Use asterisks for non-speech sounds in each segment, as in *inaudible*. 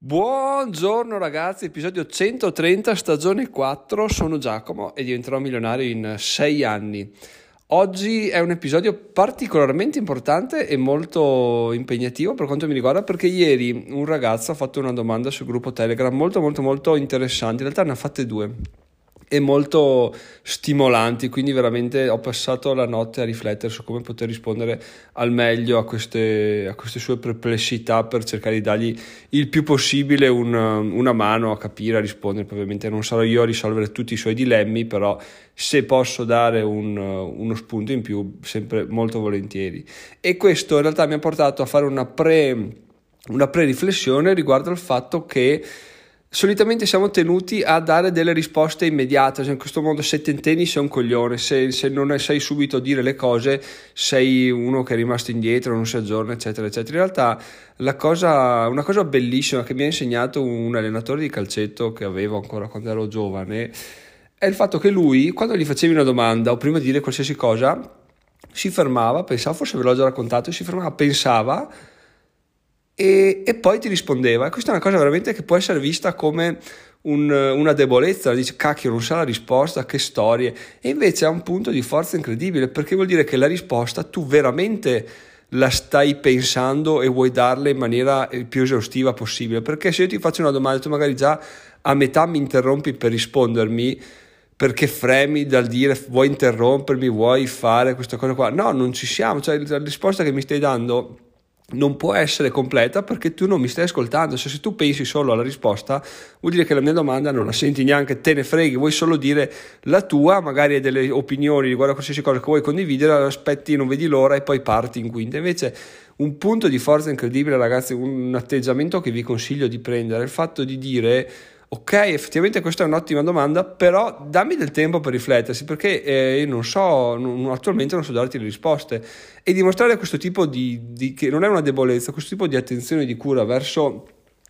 Buongiorno ragazzi, episodio 130, stagione 4, sono Giacomo e diventerò milionario in 6 anni. Oggi è un episodio particolarmente importante e molto impegnativo per quanto mi riguarda perché ieri un ragazzo ha fatto una domanda sul gruppo Telegram molto molto molto interessante, in realtà ne ha fatte due e molto stimolanti, quindi veramente ho passato la notte a riflettere su come poter rispondere al meglio a queste, a queste sue perplessità per cercare di dargli il più possibile un, una mano a capire, a rispondere. Ovviamente non sarò io a risolvere tutti i suoi dilemmi, però se posso dare un, uno spunto in più, sempre molto volentieri. E questo in realtà mi ha portato a fare una pre, una pre-riflessione riguardo al fatto che solitamente siamo tenuti a dare delle risposte immediate, cioè in questo modo se tentenni sei un coglione, se, se, non sai subito dire le cose sei uno che è rimasto indietro, non si aggiorna, eccetera, eccetera. In realtà la cosa, una cosa bellissima che mi ha insegnato un allenatore di calcetto che avevo ancora quando ero giovane è il fatto che lui, quando gli facevi una domanda o prima di dire qualsiasi cosa, si fermava, pensava, forse ve l'ho già raccontato, si fermava, pensava e, e, poi ti rispondeva. questa è una cosa veramente che può essere vista come un, una debolezza, dice cacchio non sa la risposta, che storie, e invece ha un punto di forza incredibile perché vuol dire che la risposta tu veramente la stai pensando e vuoi darla in maniera più esaustiva possibile, perché se io ti faccio una domanda tu magari già a metà mi interrompi per rispondermi, perché fremi dal dire vuoi interrompermi, vuoi fare questa cosa qua, no, non ci siamo, cioè la risposta che mi stai dando non può essere completa perché tu non mi stai ascoltando. Cioè, se tu pensi solo alla risposta, vuol dire che la mia domanda non la senti neanche, te ne freghi, vuoi solo dire la tua, magari hai delle opinioni riguardo a qualsiasi cosa che vuoi condividere, aspetti, non vedi l'ora e poi parti in quinta. Invece, un punto di forza incredibile, ragazzi, un atteggiamento che vi consiglio di prendere è il fatto di dire Ok, effettivamente questa è un'ottima domanda, però dammi del tempo per riflettersi perché eh, non so, non, attualmente non so darti le risposte. E dimostrare questo tipo di, di, che non è una debolezza, questo tipo di attenzione e di cura verso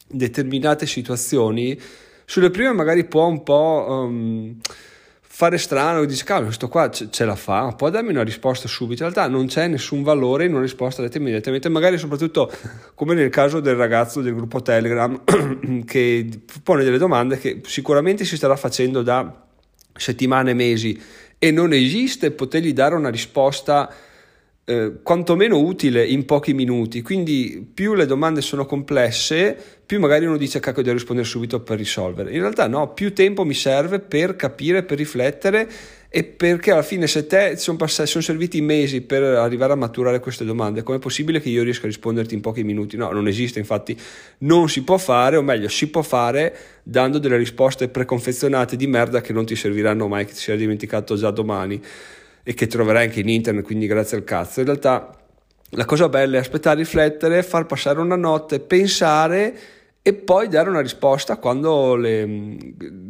determinate situazioni, sulle prime magari può un po'... Um, fare strano, dici cavolo questo qua ce, la fa, può darmi una risposta subito, in realtà non c'è nessun valore in una risposta detta immediatamente, magari soprattutto come nel caso del ragazzo del gruppo Telegram *clears throat* che pone delle domande che sicuramente si starà facendo da settimane, mesi e non esiste potergli dare una risposta eh, quantomeno utile in pochi minuti. Quindi più le domande sono complesse, più magari uno dice cacchio devo rispondere subito per risolvere. In realtà no, più tempo mi serve per capire, per riflettere e perché alla fine se te sono, passati, sono serviti mesi per arrivare a maturare queste domande, com'è possibile che io riesca a risponderti in pochi minuti? No, non esiste, infatti non si può fare, o meglio, si può fare dando delle risposte preconfezionate di merda che non ti serviranno mai, che ti sia dimenticato già domani e che troverai anche in internet, quindi grazie al cazzo. In realtà la cosa bella è aspettare, riflettere, far passare una notte, pensare e poi dare una risposta quando le,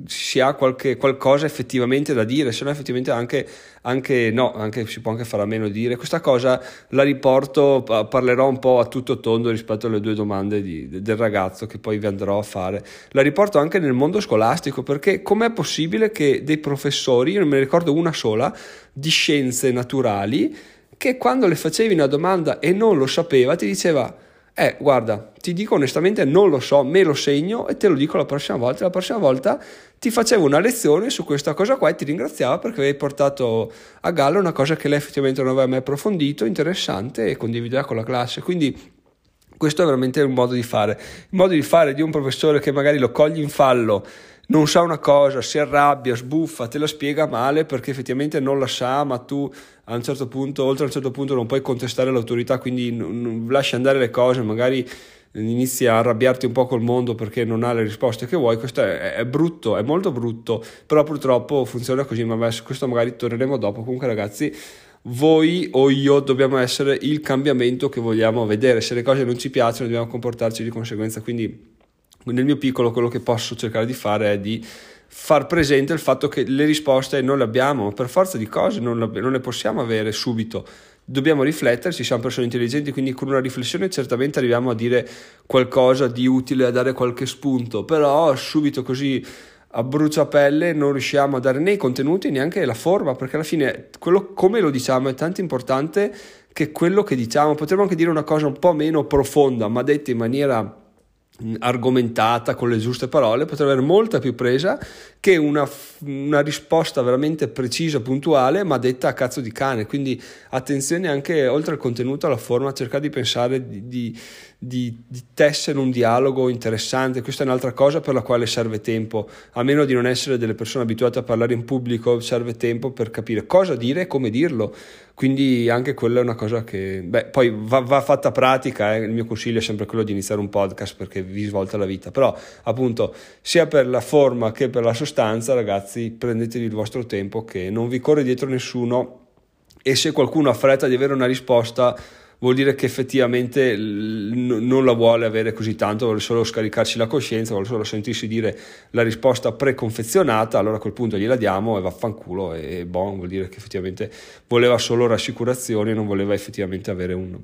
si ha qualche, qualcosa effettivamente da dire, se no effettivamente anche, anche, no, anche, si può anche fare a meno di dire. Questa cosa la riporto, parlerò un po' a tutto tondo rispetto alle due domande di, del ragazzo che poi vi andrò a fare. La riporto anche nel mondo scolastico perché com'è possibile che dei professori, io non me ne ricordo una sola, di scienze naturali, che quando le facevi una domanda e non lo sapeva ti diceva eh, guarda, ti dico onestamente, non lo so, me lo segno e te lo dico la prossima volta. La prossima volta ti facevo una lezione su questa cosa qua e ti ringraziava perché avevi portato a galla una cosa che lei effettivamente non aveva mai approfondito, interessante e condivideva con la classe. Quindi questo è veramente un modo di fare. Il modo di fare di un professore che magari lo cogli in fallo non sa una cosa, si arrabbia, sbuffa, te la spiega male perché effettivamente non la sa, ma tu a un certo punto, oltre a un certo punto non puoi contestare l'autorità, quindi non, non lasci andare le cose, magari inizi a arrabbiarti un po' col mondo perché non ha le risposte che vuoi, questo è, è brutto, è molto brutto, però purtroppo funziona così, ma questo magari torneremo dopo. Comunque ragazzi, voi o io dobbiamo essere il cambiamento che vogliamo vedere, se le cose non ci piacciono dobbiamo comportarci di conseguenza, quindi nel mio piccolo quello che posso cercare di fare è di far presente il fatto che le risposte non le abbiamo, per forza di cose non non le possiamo avere subito. Dobbiamo rifletterci, siamo persone intelligenti, quindi con una riflessione certamente arriviamo a dire qualcosa di utile, a dare qualche spunto, però subito così a bruciapelle non riusciamo a dare né i contenuti neanche la forma, perché alla fine quello come lo diciamo è tanto importante che quello che diciamo. Potremmo anche dire una cosa un po' meno profonda, ma detta in maniera argomentata con le giuste parole potrebbe avere molta più presa che una, una, risposta veramente precisa, puntuale, ma detta a cazzo di cane. Quindi attenzione anche oltre al contenuto, alla forma, cercare di pensare di, di, di, di tessere un dialogo interessante. Questa è un'altra cosa per la quale serve tempo, a meno di non essere delle persone abituate a parlare in pubblico, serve tempo per capire cosa dire e come dirlo. Quindi anche quella è una cosa che, beh, poi va, va fatta pratica, eh. il mio consiglio è sempre quello di iniziare un podcast perché vi svolta la vita, però appunto sia per la forma che per la sostanza ragazzi prendetevi il vostro tempo che non vi corre dietro nessuno e se qualcuno ha fretta di avere una risposta vuol dire che effettivamente non la vuole avere così tanto, vuole solo scaricarci la coscienza, vuole solo sentirsi dire la risposta preconfezionata, allora a quel punto gliela diamo e vaffanculo e bon, vuol dire che effettivamente voleva solo rassicurazioni e non voleva effettivamente avere un,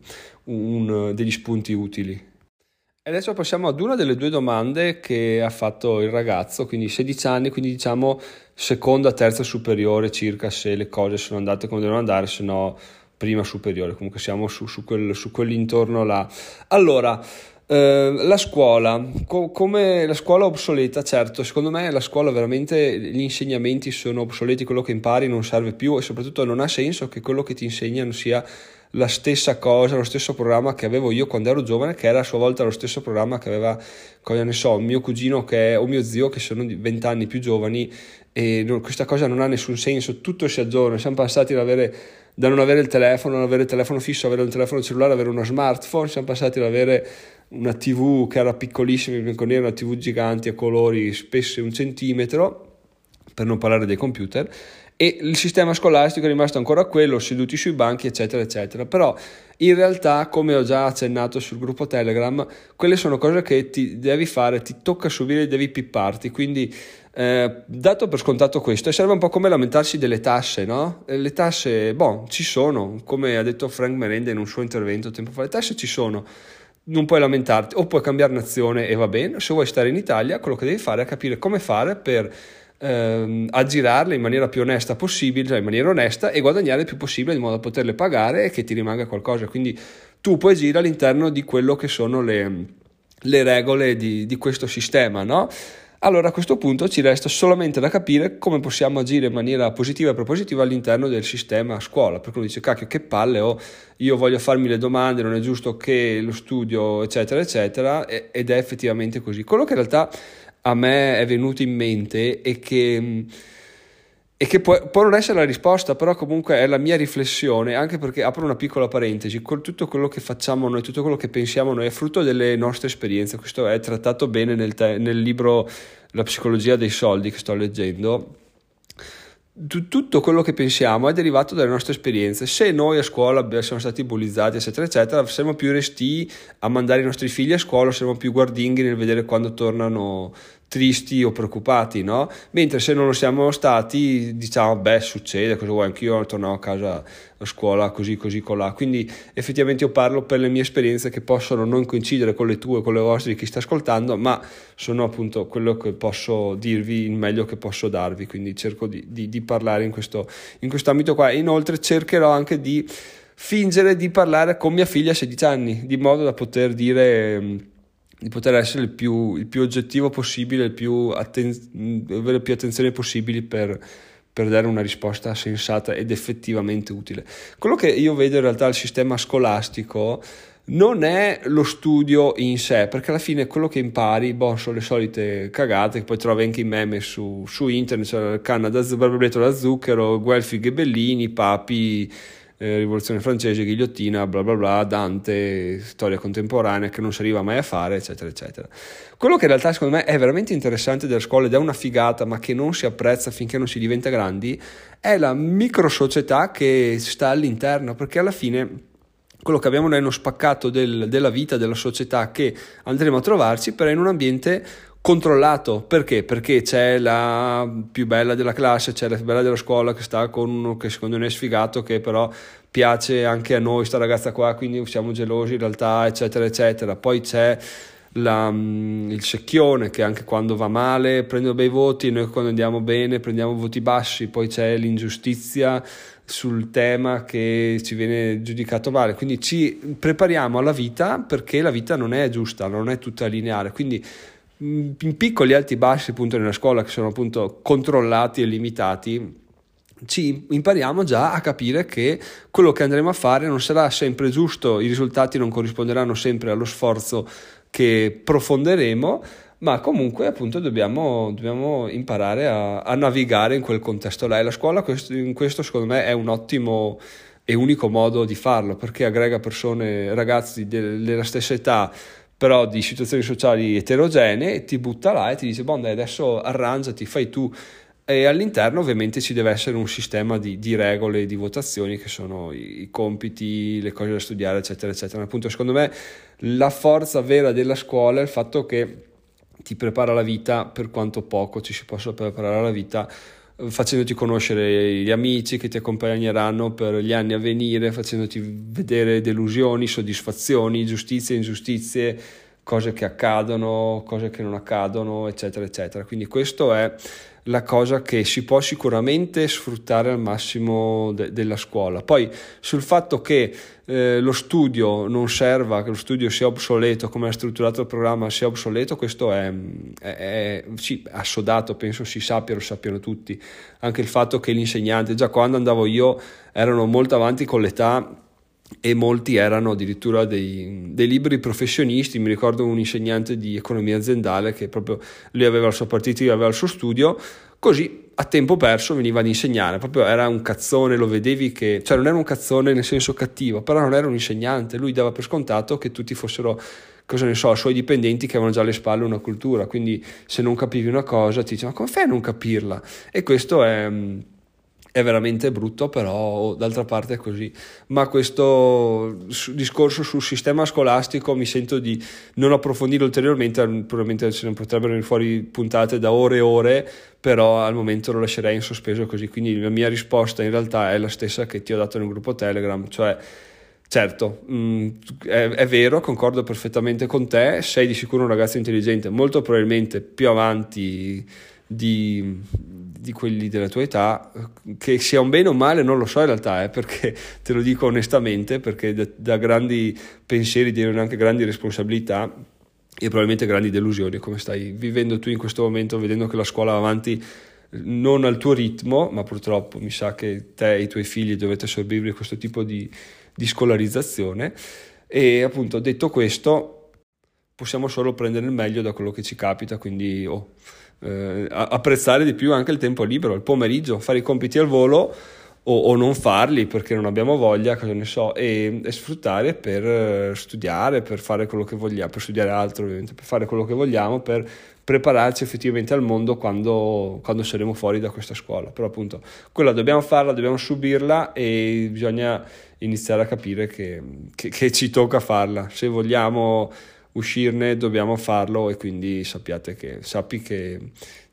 un, degli spunti utili. Adesso passiamo ad una delle due domande che ha fatto il ragazzo, quindi 16 anni, quindi diciamo seconda, terza superiore circa se le cose sono andate come devono andare, se no prima superiore, comunque siamo su, su, quel, su quell'intorno là. Allora, eh, la scuola, co- come la scuola obsoleta, certo, secondo me la scuola veramente gli insegnamenti sono obsoleti, quello che impari non serve più e soprattutto non ha senso che quello che ti insegnano sia la stessa cosa, lo stesso programma che avevo io quando ero giovane, che era a sua volta lo stesso programma che aveva, cosa ne so, mio cugino che o mio zio che sono di 20 anni più giovani e non, questa cosa non ha nessun senso, tutto si aggiorna, siamo passati ad avere da non avere il telefono, non avere il telefono fisso, avere un telefono cellulare, avere uno smartphone, siamo passati ad avere una TV che era piccolissima, in una TV gigante a colori spesse un centimetro, per non parlare dei computer, e il sistema scolastico è rimasto ancora quello, seduti sui banchi, eccetera, eccetera. Però in realtà, come ho già accennato sul gruppo Telegram, quelle sono cose che ti devi fare, ti tocca subire, devi pipparti, quindi eh, dato per scontato questo, serve un po' come lamentarsi delle tasse, no? Le tasse, boh, ci sono, come ha detto Frank Merenda in un suo intervento tempo fa, le tasse ci sono, non puoi lamentarti, o puoi cambiare nazione e va bene, se vuoi stare in Italia, quello che devi fare è capire come fare per ehm, aggirarle in maniera più onesta possibile, cioè in maniera onesta e guadagnare il più possibile di modo da poterle pagare e che ti rimanga qualcosa. Quindi tu puoi agire all'interno di quello che sono le, le regole di, di questo sistema, no? allora a questo punto ci resta solamente da capire come possiamo agire in maniera positiva e propositiva all'interno del sistema scuola, perché uno dice cacchio che palle o oh, io voglio farmi le domande, non è giusto che lo studio eccetera eccetera ed è effettivamente così. Quello che in realtà a me è venuto in mente è che e che può, può, non essere la risposta, però comunque è la mia riflessione, anche perché apro una piccola parentesi, con tutto quello che facciamo noi, tutto quello che pensiamo noi è frutto delle nostre esperienze, questo è trattato bene nel, te, nel libro La psicologia dei soldi che sto leggendo, tutto quello che pensiamo è derivato dalle nostre esperienze. Se noi a scuola siamo stati bullizzati, eccetera, eccetera, saremo più resti a mandare i nostri figli a scuola, saremo più guardinghi nel vedere quando tornano tristi o preoccupati, no? Mentre se non lo siamo stati, diciamo, beh, succede, cosa vuoi, anch'io torno a casa a scuola così, così, colà. Quindi effettivamente io parlo per le mie esperienze che possono non coincidere con le tue, con le vostre di chi sta ascoltando, ma sono appunto quello che posso dirvi, il meglio che posso darvi, quindi cerco di, di, di parlare in questo in ambito qua. Inoltre cercherò anche di fingere di parlare con mia figlia a 16 anni, di modo da poter dire di poter essere il più, il più oggettivo possibile, il più atten- avere più attenzione possibile per, per dare una risposta sensata ed effettivamente utile. Quello che io vedo in realtà al sistema scolastico non è lo studio in sé, perché alla fine quello che impari boh, sono le solite cagate che poi trovi anche i meme su, su internet, cioè canna da, da zucchero, guelfi ghebellini, papi eh, rivoluzione francese, ghigliottina, bla bla bla, Dante, storia contemporanea che non si arriva mai a fare, eccetera, eccetera. Quello che in realtà secondo me è veramente interessante della scuola ed è una figata, ma che non si apprezza finché non si diventa grandi, è la microsocietà che sta all'interno, perché alla fine quello che abbiamo noi è uno spaccato del, della vita, della società che andremo a trovarci, però in un ambiente controllato. Perché? Perché c'è la più bella della classe, c'è la più bella della scuola che sta con uno che secondo noi è sfigato, che però piace anche a noi, sta ragazza qua, quindi siamo gelosi in realtà, eccetera, eccetera. Poi c'è la, mm, il secchione che anche quando va male prendono bei voti, noi quando andiamo bene prendiamo voti bassi, poi c'è l'ingiustizia sul tema che ci viene giudicato male, quindi ci prepariamo alla vita perché la vita non è giusta, non è tutta lineare, quindi in piccoli alti bassi appunto nella scuola che sono appunto controllati e limitati ci impariamo già a capire che quello che andremo a fare non sarà sempre giusto, i risultati non corrisponderanno sempre allo sforzo che profonderemo, ma comunque appunto dobbiamo, dobbiamo imparare a, a, navigare in quel contesto là. E la scuola questo, in questo secondo me è un ottimo e unico modo di farlo perché aggrega persone, ragazzi della stessa età però di situazioni sociali eterogenee, ti butta là e ti dice, boh, adesso arrangiati, fai tu e all'interno ovviamente ci deve essere un sistema di, di regole di votazioni che sono i, i, compiti, le cose da studiare, eccetera, eccetera. Appunto, secondo me la forza vera della scuola è il fatto che ti prepara la vita per quanto poco ci si possa preparare la vita facendoti conoscere gli amici che ti accompagneranno per gli anni a venire, facendoti vedere delusioni, soddisfazioni, giustizie, ingiustizie, cose che accadono, cose che non accadono, eccetera, eccetera. Quindi questo è la cosa che si può sicuramente sfruttare al massimo de- della scuola. Poi sul fatto che eh, lo studio non serva, che lo studio sia obsoleto, come è strutturato il programma sia obsoleto, questo è, è, è sì, assodato, penso si sappia, lo sappiano tutti. Anche il fatto che l'insegnante, già quando andavo io, erano molto avanti con l'età e molti erano addirittura dei, dei, libri professionisti. Mi ricordo un insegnante di economia aziendale che proprio lui aveva il suo partito, io aveva il suo studio, così a tempo perso veniva ad insegnare. Proprio era un cazzone, lo vedevi che, cioè non era un cazzone nel senso cattivo, però non era un insegnante. Lui dava per scontato che tutti fossero cosa ne so, suoi dipendenti che avevano già alle spalle una cultura, quindi se non capivi una cosa ti dice ma come fai a non capirla? E questo è è veramente brutto, però d'altra parte è così. Ma questo discorso sul sistema scolastico mi sento di non approfondire ulteriormente, probabilmente se ne potrebbero venire fuori puntate da ore e ore, però al momento lo lascerei in sospeso così. Quindi la mia risposta in realtà è la stessa che ti ho dato nel gruppo Telegram, cioè Certo, mm, è, è, vero, concordo perfettamente con te, sei di sicuro un ragazzo intelligente, molto probabilmente più avanti di, di quelli della tua età, che sia un bene o un male non lo so in realtà, eh, perché te lo dico onestamente, perché da, da grandi pensieri derivano anche grandi responsabilità e probabilmente grandi delusioni, come stai vivendo tu in questo momento, vedendo che la scuola va avanti non al tuo ritmo, ma purtroppo mi sa che te e i tuoi figli dovete assorbire questo tipo di, di scolarizzazione. E appunto detto questo, possiamo solo prendere il meglio da quello che ci capita, quindi oh, eh, apprezzare di più anche il tempo libero, il pomeriggio, fare i compiti al volo o, o non farli perché non abbiamo voglia, cosa ne so, e, e, sfruttare per eh, studiare, per fare quello che vogliamo, per studiare altro ovviamente, per fare quello che vogliamo, per prepararci effettivamente al mondo quando, quando saremo fuori da questa scuola. Però appunto quella dobbiamo farla, dobbiamo subirla e bisogna iniziare a capire che, che, che ci tocca farla. Se vogliamo uscirne dobbiamo farlo e quindi sappiate che, sappi che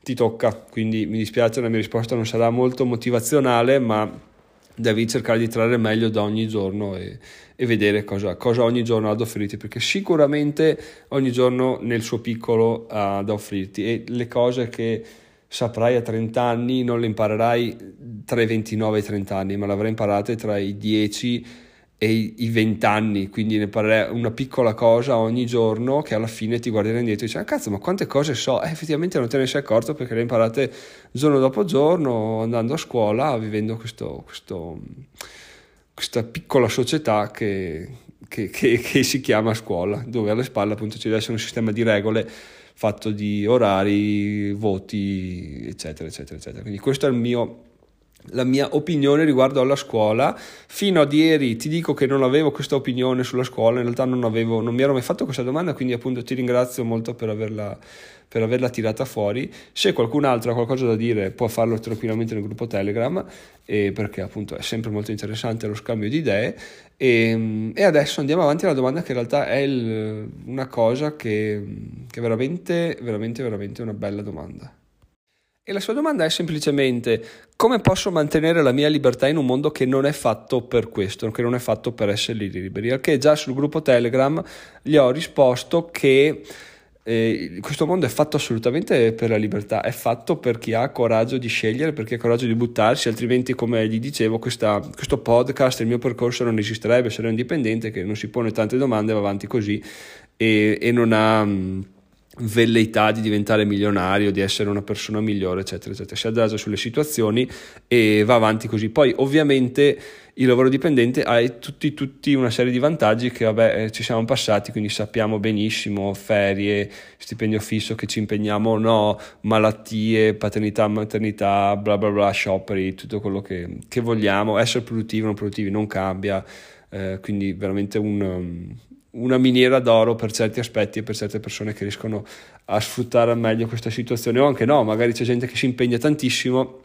ti tocca. Quindi mi dispiace, la mia risposta non sarà molto motivazionale, ma devi cercare di trarre meglio da ogni giorno e, e vedere cosa, cosa, ogni giorno ha da offrirti, perché sicuramente ogni giorno nel suo piccolo ha da offrirti e le cose che saprai a 30 anni non le imparerai tra i 29 e i 30 anni, ma le avrai imparate tra i 10 e i vent'anni, quindi ne parlerei una piccola cosa ogni giorno che alla fine ti guarderai indietro e dici, ah cazzo, ma quante cose so? Eh, effettivamente non te ne sei accorto perché le imparate giorno dopo giorno, andando a scuola, vivendo questo, questo, questa piccola società che, che, che, che, si chiama scuola, dove alle spalle appunto ci deve essere un sistema di regole fatto di orari, voti, eccetera, eccetera, eccetera. Quindi questo è il mio la mia opinione riguardo alla scuola. Fino ad ieri ti dico che non avevo questa opinione sulla scuola, in realtà non, avevo, non mi ero mai fatto questa domanda, quindi appunto ti ringrazio molto per averla, per averla tirata fuori. Se qualcun altro ha qualcosa da dire può farlo tranquillamente nel gruppo Telegram, perché appunto è sempre molto interessante lo scambio di idee. E, e adesso andiamo avanti alla domanda che in realtà è il, una cosa che, che è veramente, veramente, veramente una bella domanda. E la sua domanda è semplicemente come posso mantenere la mia libertà in un mondo che non è fatto per questo, che non è fatto per essere liberi? Che già sul gruppo Telegram gli ho risposto che eh, questo mondo è fatto assolutamente per la libertà, è fatto per chi ha coraggio di scegliere, per chi ha coraggio di buttarsi, altrimenti come gli dicevo questa, questo podcast, il mio percorso non esisterebbe, sarei un dipendente che non si pone tante domande, va avanti così e, e non ha... Mh, velleità di diventare milionario, di essere una persona migliore, eccetera, eccetera. Si adagia sulle situazioni e va avanti così. Poi, ovviamente, il lavoro dipendente ha tutti, tutti una serie di vantaggi che, vabbè, eh, ci siamo passati, quindi sappiamo benissimo, ferie, stipendio fisso che ci impegniamo o no, malattie, paternità, maternità, bla bla bla, scioperi, tutto quello che, che vogliamo. Essere produttivi o non produttivi non cambia, eh, quindi veramente un una miniera d'oro per certi aspetti e per certe persone che riescono a sfruttare al meglio questa situazione o anche no, magari c'è gente che si impegna tantissimo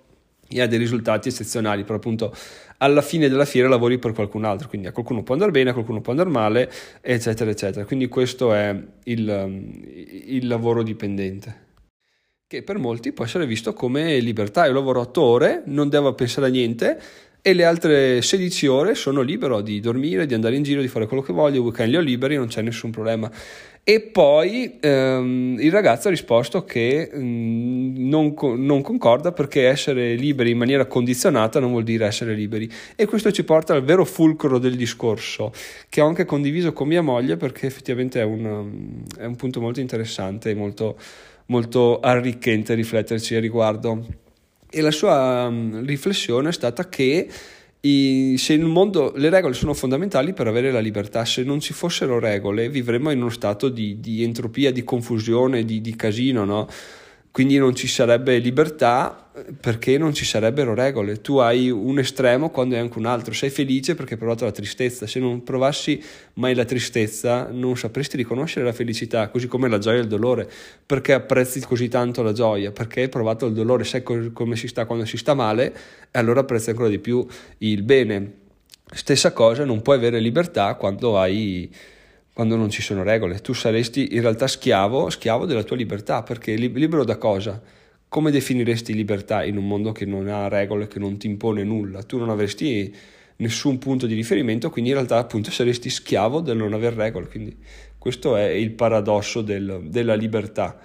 e ha dei risultati eccezionali, però appunto alla fine della fiera lavori per qualcun altro, quindi a qualcuno può andare bene, a qualcuno può andare male, eccetera, eccetera. Quindi questo è il, il lavoro dipendente che per molti può essere visto come libertà. Io lavoro 8 ore, non devo pensare a niente, e le altre 16 ore sono libero di dormire, di andare in giro, di fare quello che voglio, i weekend li ho liberi, non c'è nessun problema. E poi ehm, il ragazzo ha risposto che mh, mm, non, non, concorda perché essere liberi in maniera condizionata non vuol dire essere liberi. E questo ci porta al vero fulcro del discorso, che ho anche condiviso con mia moglie perché effettivamente è un, è un punto molto interessante e molto, molto arricchente rifletterci a riguardo e la sua um, riflessione è stata che se in un mondo le regole sono fondamentali per avere la libertà, se non ci fossero regole vivremmo in uno stato di, di entropia, di confusione, di, di casino, no? Quindi non ci sarebbe libertà perché non ci sarebbero regole. Tu hai un estremo quando hai anche un altro. Sei felice perché hai provato la tristezza. Se non provassi mai la tristezza, non sapresti riconoscere la felicità, così come la gioia e il dolore. Perché apprezzi così tanto la gioia? Perché hai provato il dolore, sai come si sta quando si sta male, e allora apprezzi ancora di più il bene. Stessa cosa, non puoi avere libertà quando hai quando non ci sono regole. Tu saresti in realtà schiavo, schiavo della tua libertà, perché libero da cosa? Come definiresti libertà in un mondo che non ha regole, che non ti impone nulla? Tu non avresti nessun punto di riferimento, quindi in realtà appunto saresti schiavo del non aver regole. Quindi questo è il paradosso del, della libertà.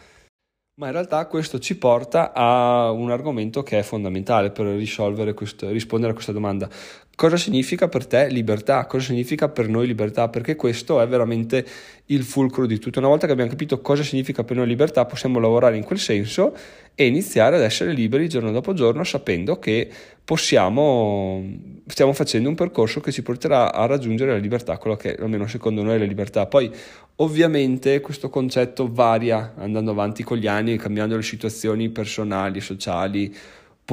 Ma in realtà questo ci porta a un argomento che è fondamentale per risolvere questo, rispondere a questa domanda. Cosa significa per te libertà? Cosa significa per noi libertà? Perché questo è veramente il fulcro di tutto. Una volta che abbiamo capito cosa significa per noi libertà, possiamo lavorare in quel senso e iniziare ad essere liberi giorno dopo giorno, sapendo che possiamo, stiamo facendo un percorso che ci porterà a raggiungere la libertà, quello che almeno secondo noi è la libertà. Poi, ovviamente, questo concetto varia andando avanti con gli anni, cambiando le situazioni personali, sociali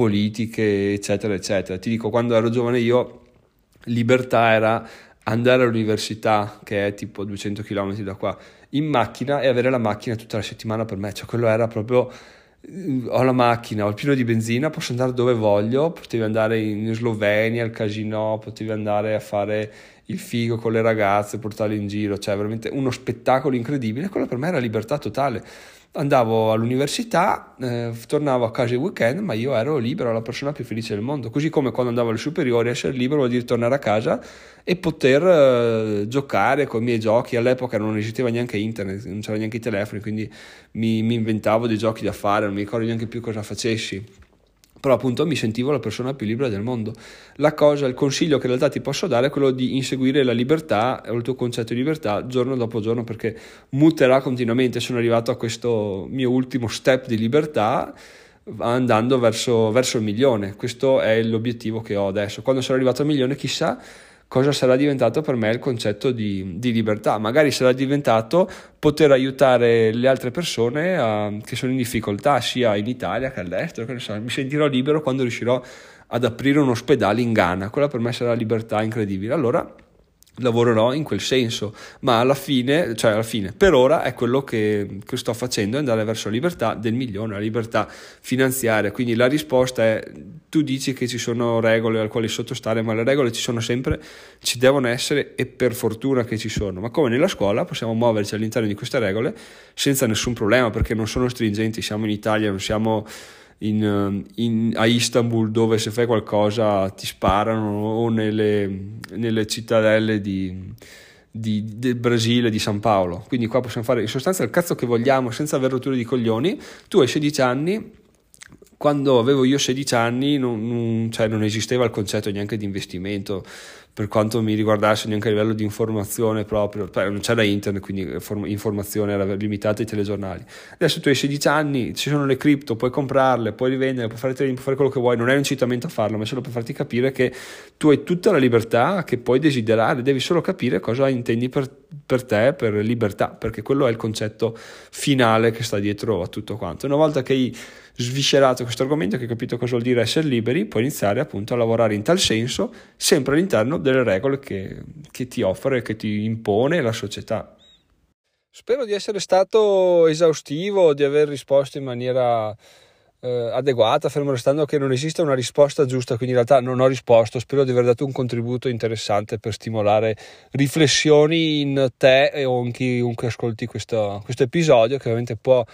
politiche, eccetera, eccetera. Ti dico, quando ero giovane io, libertà era andare all'università, che è tipo 200 km da qua, in macchina e avere la macchina tutta la settimana per me. Cioè, quello era proprio eh, ho la macchina, ho il pieno di benzina, posso andare dove voglio, potevi andare in Slovenia al casino, potevi andare a fare il figo con le ragazze, portarle in giro, cioè veramente uno spettacolo incredibile, quello per me era libertà totale andavo all'università, eh, tornavo a casa il weekend, ma io ero libero, la persona più felice del mondo. Così come quando andavo alle superiori, essere libero vuol dire tornare a casa e poter eh, giocare con i miei giochi. All'epoca non esisteva neanche internet, non c'erano neanche i telefoni, quindi mi, mi inventavo dei giochi da fare, non mi ricordo neanche più cosa facessi però appunto mi sentivo la persona più libera del mondo. La cosa, il consiglio che in realtà ti posso dare è quello di inseguire la libertà o il tuo concetto di libertà giorno dopo giorno perché muterà continuamente. Sono arrivato a questo mio ultimo step di libertà andando verso, verso il milione. Questo è l'obiettivo che ho adesso. Quando sarò arrivato al milione, chissà cosa sarà diventato per me il concetto di, di libertà. Magari sarà diventato poter aiutare le altre persone a, che sono in difficoltà sia in Italia che all'estero. Che so, mi sentirò libero quando riuscirò ad aprire un ospedale in Ghana. Quella per me sarà libertà incredibile. Allora lavorerò in quel senso, ma alla fine, cioè alla fine, per ora è quello che, che sto facendo, è andare verso la libertà del milione, la libertà finanziaria. Quindi la risposta è, tu dici che ci sono regole al quali sottostare, ma le regole ci sono sempre, ci devono essere e per fortuna che ci sono. Ma come nella scuola possiamo muoverci all'interno di queste regole senza nessun problema, perché non sono stringenti, siamo in Italia, non siamo in, ehm, in, a Istanbul dove se fai qualcosa ti sparano o nelle, nelle cittadelle di, di, del Brasile, di San Paolo. Quindi qua possiamo fare in sostanza il cazzo che vogliamo senza avere rotture di coglioni. Tu hai 16 anni, quando avevo io 16 anni non, non, cioè non esisteva il concetto neanche di investimento per quanto mi riguardasse neanche a livello di informazione proprio, cioè, non c'era internet, quindi informazione era limitata ai telegiornali. Adesso tu hai 16 anni, ci sono le cripto, puoi comprarle, puoi rivendere, puoi fare trading, puoi fare quello che vuoi, non è un incitamento a farlo, ma è solo per farti capire che tu hai tutta la libertà che puoi desiderare, devi solo capire cosa intendi per, per te, per libertà, perché quello è il concetto finale che sta dietro a tutto quanto. Una volta che hai sviscerato questo argomento, che hai capito cosa vuol dire essere liberi, puoi iniziare appunto a lavorare in tal senso, sempre all'interno delle regole che, che ti offre, che ti impone la società. Spero di essere stato esaustivo, di aver risposto in maniera eh, adeguata, fermo restando che non esiste una risposta giusta, quindi in realtà non ho risposto, spero di aver dato un contributo interessante per stimolare riflessioni in te o in chiunque ascolti questo, questo episodio, che ovviamente può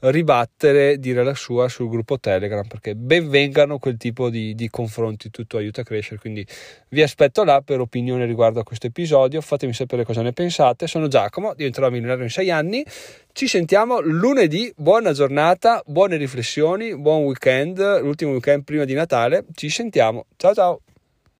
ribattere, dire la sua sul gruppo Telegram perché ben vengano quel tipo di, di confronti, tutto aiuta a crescere. Quindi vi aspetto là per opinioni riguardo a questo episodio. Fatemi sapere cosa ne pensate. Sono Giacomo, diventerò milionario in sei anni. Ci sentiamo lunedì. Buona giornata, buone riflessioni, buon weekend, l'ultimo weekend prima di Natale. Ci sentiamo. Ciao ciao.